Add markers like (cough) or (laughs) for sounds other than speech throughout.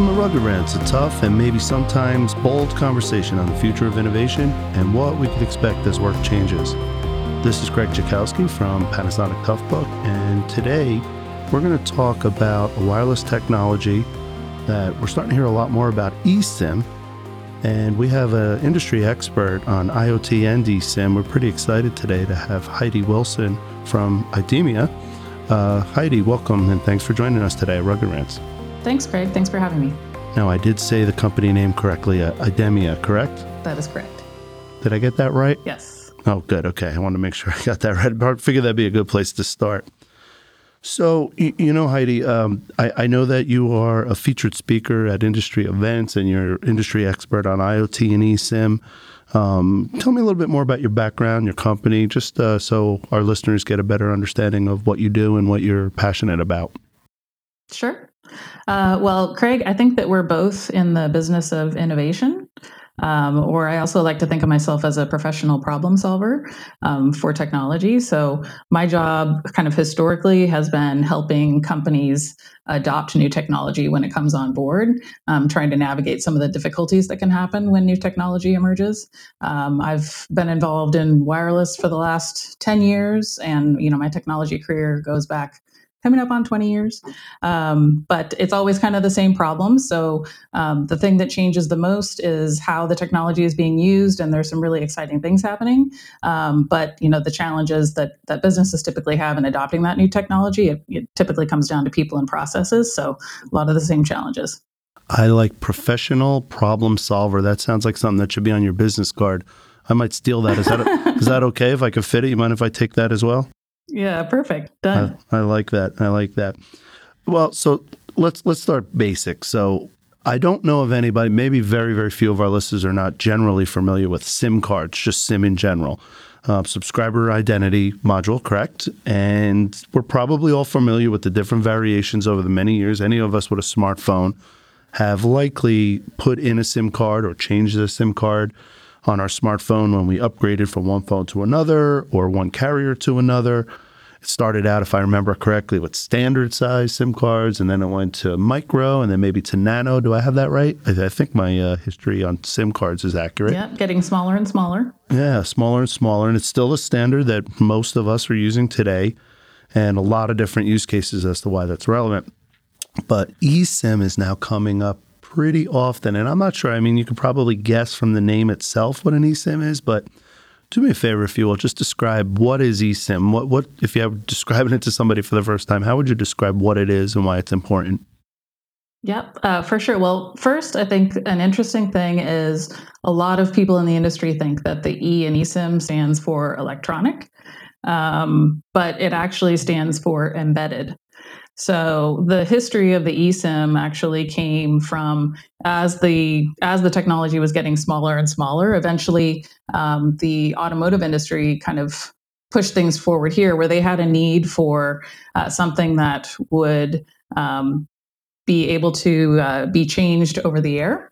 Welcome to Rugged Rants, a tough and maybe sometimes bold conversation on the future of innovation and what we could expect as work changes. This is Craig Jackowski from Panasonic Toughbook, and today we're going to talk about a wireless technology that we're starting to hear a lot more about eSIM. And we have an industry expert on IoT and eSIM. We're pretty excited today to have Heidi Wilson from IDEMIA. Uh, Heidi, welcome and thanks for joining us today at Rugged Rants. Thanks, Craig. Thanks for having me. Now, I did say the company name correctly, uh, IDEMIA, correct? That is correct. Did I get that right? Yes. Oh, good. Okay. I want to make sure (laughs) I got that right. I figured that'd be a good place to start. So, you, know, Heidi, um, I, I, know that you are a featured speaker at industry events and you're industry expert on IoT and eSIM. Um, tell me a little bit more about your background, your company, just uh, so our listeners get a better understanding of what you do and what you're passionate about. Sure. Uh, well, Craig, I think that we're both in the business of innovation. Um, or I also like to think of myself as a professional problem solver um, for technology. So my job, kind of historically, has been helping companies adopt new technology when it comes on board, um, trying to navigate some of the difficulties that can happen when new technology emerges. Um, I've been involved in wireless for the last 10 years, and you know my technology career goes back coming up on 20 years. Um, but it's always kind of the same problem. So um, the thing that changes the most is how the technology is being used, and there's some really exciting things happening. Um, but you know the challenges that that businesses typically have in adopting that new technology, it, it typically comes down to people and processes. So a lot of the same challenges. I like professional problem solver. That sounds like something that should be on your business card. I might steal that. Is that is that okay if I could fit it? You mind if I take that as well? Yeah, perfect. Done. I, I like that. I like that. Well, so let's let's start basic. So I don't know of anybody, maybe very, very few of our listeners are not generally familiar with SIM cards, just SIM in general. Uh, subscriber identity module, correct? And we're probably all familiar with the different variations over the many years. Any of us with a smartphone have likely put in a SIM card or changed a SIM card on our smartphone when we upgraded from one phone to another or one carrier to another. It started out, if I remember correctly, with standard size SIM cards, and then it went to micro, and then maybe to nano. Do I have that right? I, I think my uh, history on SIM cards is accurate. Yeah, getting smaller and smaller. Yeah, smaller and smaller, and it's still a standard that most of us are using today, and a lot of different use cases as to why that's relevant. But eSIM is now coming up pretty often. And I'm not sure. I mean, you could probably guess from the name itself what an eSIM is, but do me a favor, if you will, just describe what is eSIM. What, what if you are describing it to somebody for the first time? How would you describe what it is and why it's important? Yep, uh, for sure. Well, first, I think an interesting thing is a lot of people in the industry think that the E in eSIM stands for electronic, um, but it actually stands for embedded. So the history of the eSIM actually came from as the as the technology was getting smaller and smaller. Eventually, um, the automotive industry kind of pushed things forward here, where they had a need for uh, something that would um, be able to uh, be changed over the air.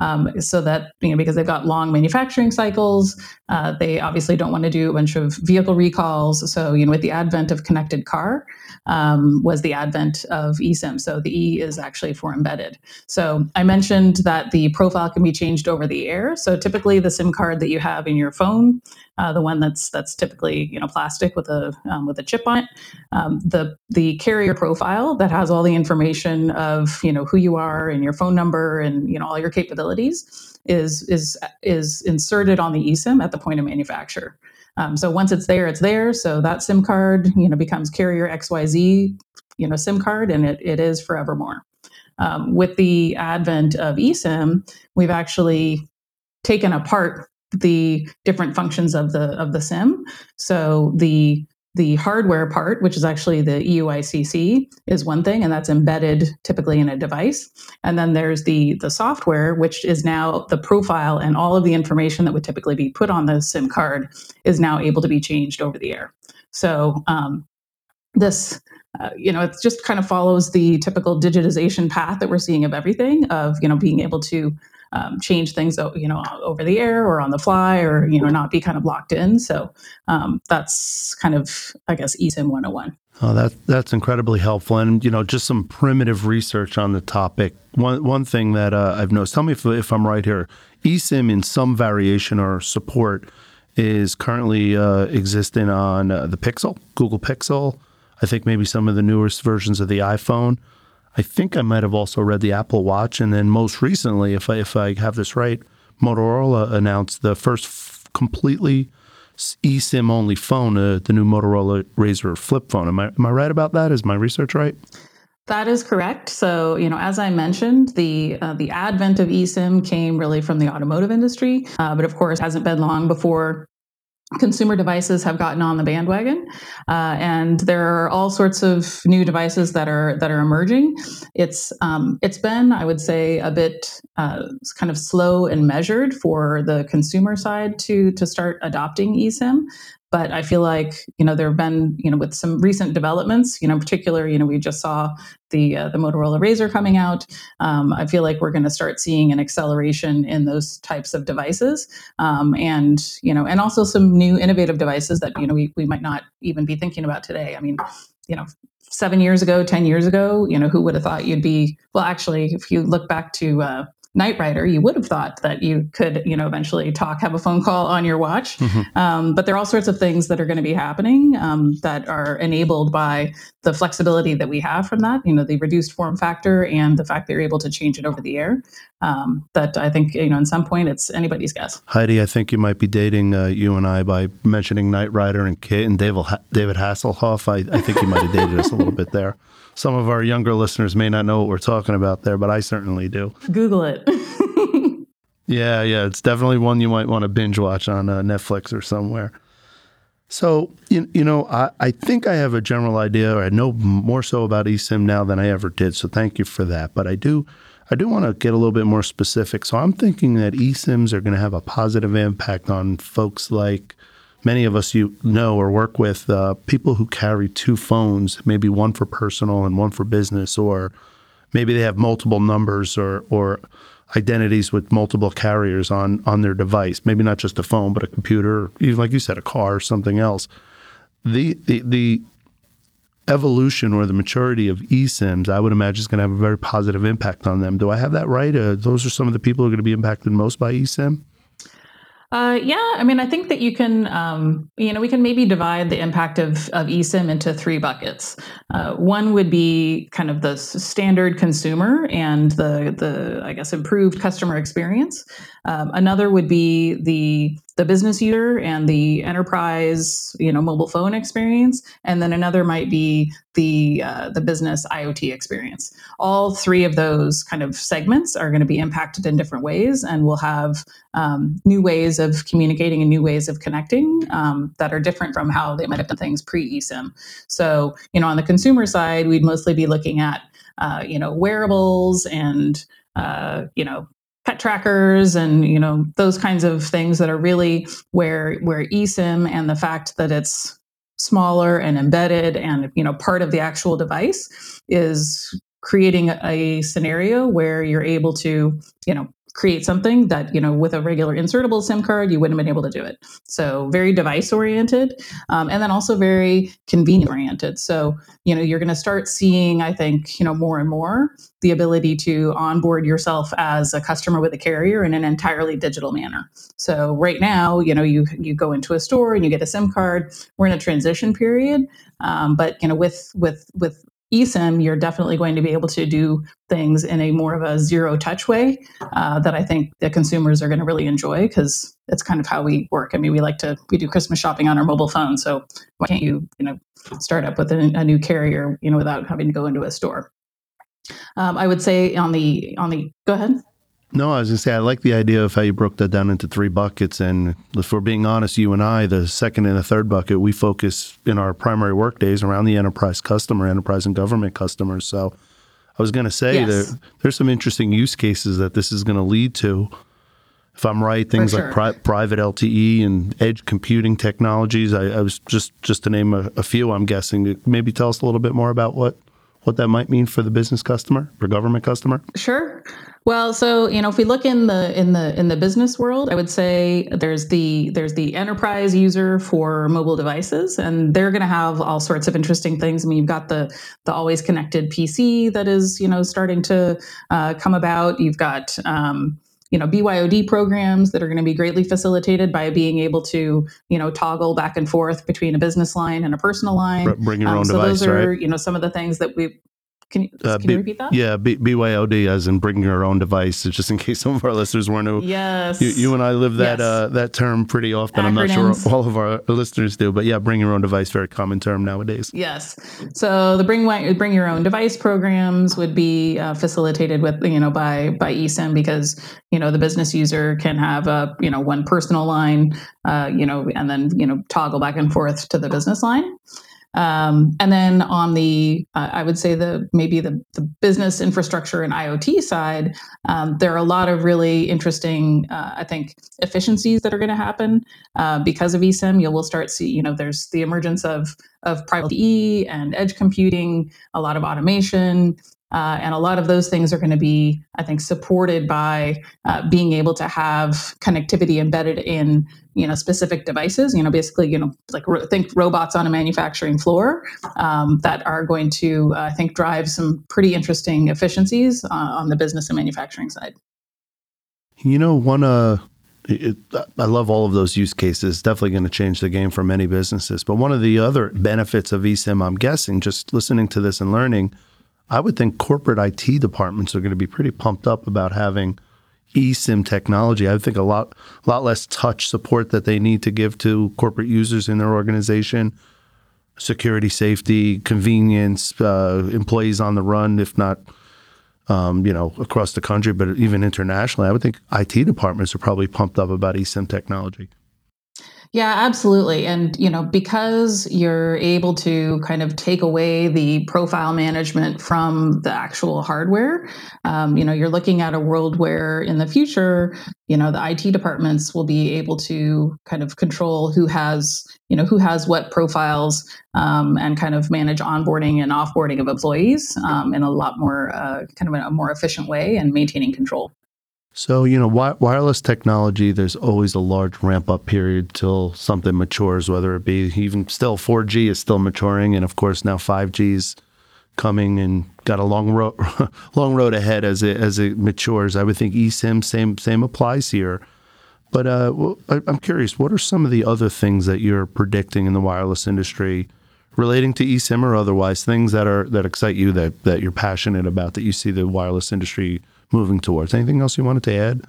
Um, so that you know because they've got long manufacturing cycles uh, they obviously don't want to do a bunch of vehicle recalls so you know with the advent of connected car um, was the advent of eSIM. So the E is actually for embedded. So I mentioned that the profile can be changed over the air. So typically the SIM card that you have in your phone, uh, the one that's that's typically you know plastic with a um, with a chip on it, um, the the carrier profile that has all the information of you know who you are and your phone number and you know all your capabilities is is is inserted on the eSIM at the point of manufacture. Um, so once it's there, it's there. So that SIM card, you know, becomes carrier XYZ, you know, SIM card, and it, it is forevermore. Um, with the advent of eSIM, we've actually taken apart the different functions of the of the SIM. So the the hardware part, which is actually the EUICC, is one thing, and that's embedded typically in a device. And then there's the the software, which is now the profile and all of the information that would typically be put on the SIM card is now able to be changed over the air. So um, this uh, you know it just kind of follows the typical digitization path that we're seeing of everything of you know being able to um, change things, you know, over the air or on the fly, or you know, not be kind of locked in. So um, that's kind of, I guess, eSIM 101. Oh, that that's incredibly helpful, and you know, just some primitive research on the topic. One one thing that uh, I've noticed. Tell me if if I'm right here. eSIM in some variation or support is currently uh, existing on uh, the Pixel, Google Pixel. I think maybe some of the newest versions of the iPhone. I think I might have also read the Apple Watch, and then most recently, if I if I have this right, Motorola announced the first f- completely eSIM only phone, uh, the new Motorola Razr flip phone. Am I am I right about that? Is my research right? That is correct. So, you know, as I mentioned, the uh, the advent of eSIM came really from the automotive industry, uh, but of course, hasn't been long before consumer devices have gotten on the bandwagon uh, and there are all sorts of new devices that are that are emerging. It's um, it's been i would say a bit uh, kind of slow and measured for the consumer side to to start adopting esim but I feel like you know there have been you know with some recent developments, you know, in particular, you know, we just saw the uh, the Motorola Razr coming out. Um, I feel like we're going to start seeing an acceleration in those types of devices, um, and you know, and also some new innovative devices that you know we we might not even be thinking about today. I mean, you know. Seven years ago, ten years ago, you know, who would have thought you'd be? Well, actually, if you look back to uh, Knight Rider, you would have thought that you could, you know, eventually talk, have a phone call on your watch. Mm-hmm. Um, but there are all sorts of things that are going to be happening um, that are enabled by the flexibility that we have from that, you know, the reduced form factor and the fact that you're able to change it over the air. Um, that I think, you know, in some point it's anybody's guess. Heidi, I think you might be dating uh, you and I by mentioning Knight Rider and KITT and David, David Hasselhoff. I, I think you might have dated us a little bit there some of our younger listeners may not know what we're talking about there, but I certainly do. Google it. (laughs) yeah, yeah, it's definitely one you might want to binge watch on uh, Netflix or somewhere. So, you, you know, I, I think I have a general idea, or I know more so about eSIM now than I ever did. So thank you for that. But I do, I do want to get a little bit more specific. So I'm thinking that eSIMs are going to have a positive impact on folks like many of us you know or work with uh, people who carry two phones, maybe one for personal and one for business, or maybe they have multiple numbers or or identities with multiple carriers on on their device. Maybe not just a phone, but a computer, even like you said, a car or something else. The the the evolution or the maturity of eSIMs, I would imagine, is going to have a very positive impact on them. Do I have that right? Uh, those are some of the people who are going to be impacted most by eSIM. Uh, yeah, I mean, I think that you can, um, you know, we can maybe divide the impact of, of eSIM into three buckets. Uh, one would be kind of the standard consumer and the, the I guess, improved customer experience. Um, another would be the the business user and the enterprise, you know, mobile phone experience, and then another might be the uh, the business IoT experience. All three of those kind of segments are going to be impacted in different ways, and we'll have um, new ways of communicating and new ways of connecting um, that are different from how they might have done things pre eSIM. So, you know, on the consumer side, we'd mostly be looking at uh, you know wearables and uh, you know pet trackers and you know those kinds of things that are really where where eSIM and the fact that it's smaller and embedded and you know part of the actual device is creating a scenario where you're able to you know create something that you know with a regular insertable sim card you wouldn't have been able to do it. So very device oriented um, and then also very convenient oriented. So you know you're going to start seeing i think you know more and more the ability to onboard yourself as a customer with a carrier in an entirely digital manner. So right now you know you you go into a store and you get a sim card. We're in a transition period um, but you know with with with eSIM, you're definitely going to be able to do things in a more of a zero touch way uh, that I think the consumers are going to really enjoy because it's kind of how we work. I mean, we like to we do Christmas shopping on our mobile phone, so why can't you you know start up with a, a new carrier you know without having to go into a store? Um, I would say on the on the go ahead. No, I was going to say, I like the idea of how you broke that down into three buckets. And if we're being honest, you and I, the second and the third bucket, we focus in our primary work days around the enterprise customer, enterprise and government customers. So I was going to say yes. that there's some interesting use cases that this is going to lead to. If I'm right, things sure. like pri- private LTE and edge computing technologies. I, I was just just to name a, a few. I'm guessing. Maybe tell us a little bit more about what what that might mean for the business customer or government customer? Sure. Well, so you know, if we look in the in the in the business world, I would say there's the there's the enterprise user for mobile devices, and they're going to have all sorts of interesting things. I mean, you've got the the always connected PC that is you know starting to uh, come about. You've got um, you know BYOD programs that are going to be greatly facilitated by being able to you know toggle back and forth between a business line and a personal line. Bring your um, own so device, those are right? you know some of the things that we can you, uh, can B, you repeat that? Yeah, B, BYOD, as in bring your own device, just in (laughs) case some of our listeners weren't. Know. Yes. You, you, and I live that yes. uh, that term pretty often. Acronyms. I'm not sure all of our listeners do, but yeah, bring your own device, very common term nowadays. Yes. So the bring bring your own device programs would be uh, facilitated with you know by by eSIM because you know the business user can have a you know one personal line, uh, you know, and then you know toggle back and forth to the business line. Um, and then on the, uh, I would say the maybe the, the business infrastructure and IoT side, um, there are a lot of really interesting, uh, I think, efficiencies that are going to happen uh, because of eSIM. You will start see, you know, there's the emergence of of private E and edge computing, a lot of automation. Uh, and a lot of those things are going to be, I think, supported by uh, being able to have connectivity embedded in, you know, specific devices. You know, basically, you know, like think robots on a manufacturing floor um, that are going to, uh, I think, drive some pretty interesting efficiencies uh, on the business and manufacturing side. You know, one uh, it, I love all of those use cases. Definitely going to change the game for many businesses. But one of the other benefits of eSIM, I'm guessing, just listening to this and learning I would think corporate IT departments are going to be pretty pumped up about having eSIM technology. I think a lot, lot less touch support that they need to give to corporate users in their organization. Security, safety, convenience, uh, employees on the run, if not, um, you know, across the country, but even internationally. I would think IT departments are probably pumped up about eSIM technology. Yeah, absolutely. And, you know, because you're able to kind of take away the profile management from the actual hardware, um, you know, you're looking at a world where in the future, you know, the IT departments will be able to kind of control who has, you know, who has what profiles um, and kind of manage onboarding and offboarding of employees um, in a lot more, uh, kind of a more efficient way and maintaining control. So, you know, wi- wireless technology, there's always a large ramp up period till something matures, whether it be even still 4G is still maturing. And of course, now 5G is coming and got a long road, (laughs) long road ahead as it, as it matures. I would think eSIM, same, same applies here. But uh, well, I, I'm curious, what are some of the other things that you're predicting in the wireless industry relating to eSIM or otherwise, things that are that excite you that that you're passionate about that you see the wireless industry moving towards. Anything else you wanted to add?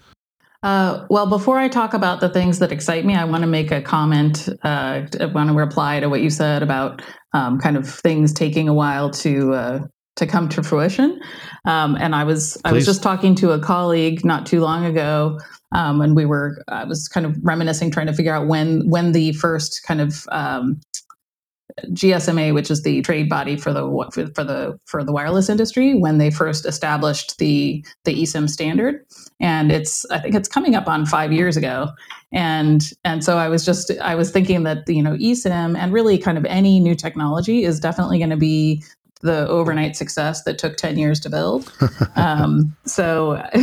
Uh, well, before I talk about the things that excite me, I want to make a comment. Uh, I want to reply to what you said about um, kind of things taking a while to uh, to come to fruition. Um, and I was Please. I was just talking to a colleague not too long ago, um, and we were I was kind of reminiscing, trying to figure out when when the first kind of um, GSMA, which is the trade body for the for the for the wireless industry, when they first established the the eSIM standard, and it's I think it's coming up on five years ago, and and so I was just I was thinking that you know eSIM and really kind of any new technology is definitely going to be the overnight success that took 10 years to build. (laughs) Um, so (laughs)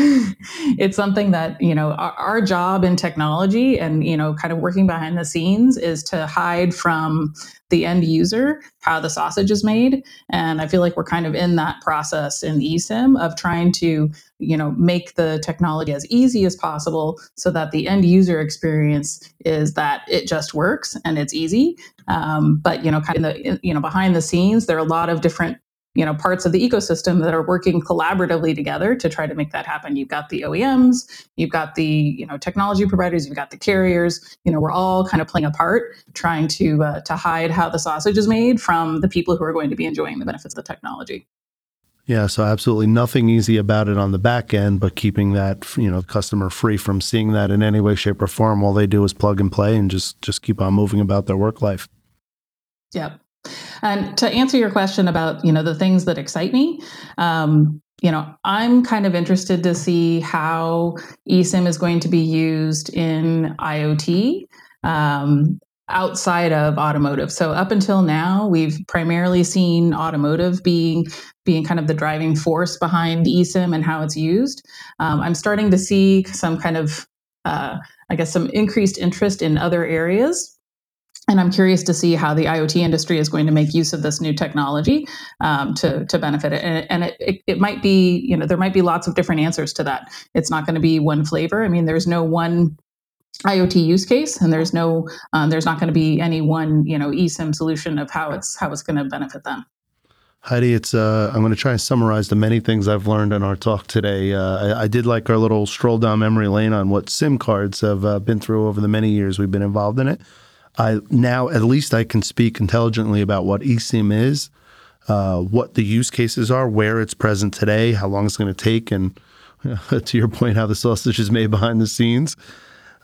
it's something that, you know, our, our, job in technology and, you know, kind of working behind the scenes is to hide from the end user how the sausage is made. And I feel like we're kind of in that process in eSIM of trying to, you know, make the technology as easy as possible so that the end user experience is that it just works and it's easy. Um, but you know, kind of the you know behind the scenes, there are a lot of different you know parts of the ecosystem that are working collaboratively together to try to make that happen. You've got the oems you've got the you know technology providers you've got the carriers. You know we're all kind of playing a part trying to uh, to hide how the sausage is made from the people who are going to be enjoying the benefits of the technology yeah, so absolutely nothing easy about it on the back end, but keeping that you know customer free from seeing that in any way, shape, or form. All they do is plug and play and just just keep on moving about their work life. Yep. And to answer your question about you know the things that excite me, um, you know I'm kind of interested to see how eSIM is going to be used in IoT. Um, outside of automotive. So up until now, we've primarily seen automotive being being kind of the driving force behind eSIM and how it's used. Um, I'm starting to see some kind of, uh, I guess, some increased interest in other areas. And I'm curious to see how the IoT industry is going to make use of this new technology um, to, to benefit it. And, and it, it, it might be, you know, there might be lots of different answers to that. It's not going to be one flavor. I mean, there's no one IoT use case, and there's no, um, there's not going to be any one, you know, eSIM solution of how it's how it's going to benefit them. Heidi, it's uh, I'm going to try and summarize the many things I've learned in our talk today. Uh, I, I, did like our little stroll down memory lane on what SIM cards have uh, been through over the many years we've been involved in it. I now at least I can speak intelligently about what eSIM is, uh, what the use cases are, where it's present today, how long it's going to take, and (laughs) to your point, how the sausage is made behind the scenes.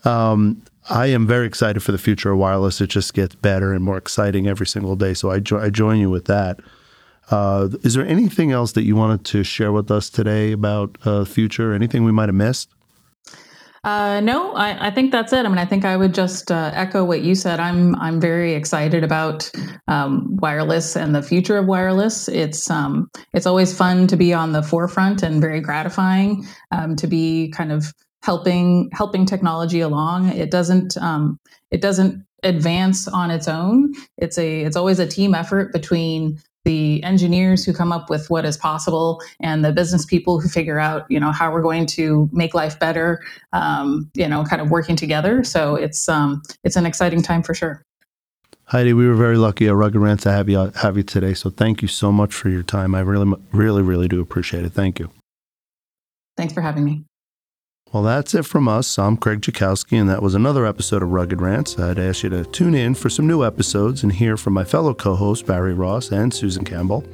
Um, I am very excited for the future of wireless. It just gets better and more exciting every single day. So I, jo- I join you with that. Uh, is there anything else that you wanted to share with us today about uh, future? Anything we might have missed? Uh, no, I, I, think that's it. I mean, I think I would just uh, echo what you said. I'm I'm very excited about um, wireless and the future of wireless. It's um, it's always fun to be on the forefront and very gratifying um, to be kind of helping helping technology along. It doesn't um, it doesn't advance on its own. It's a it's always a team effort between the engineers who come up with what is possible and the business people who figure out you know how we're going to make life better um, you know kind of working together. So it's um, it's an exciting time for sure. Heidi we were very lucky. At rugged rant to have you have you today. So thank you so much for your time. I really really really do appreciate it. Thank you. Thanks for having me well, that's it from us. I'm Craig Jackowski, and that was another episode of Rugged Rants. I'd ask you to tune in for some new episodes and hear from my fellow co hosts, Barry Ross and Susan Campbell.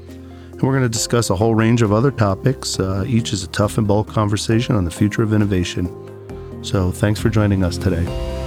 And we're going to discuss a whole range of other topics. Uh, each is a tough and bold conversation on the future of innovation. So thanks for joining us today.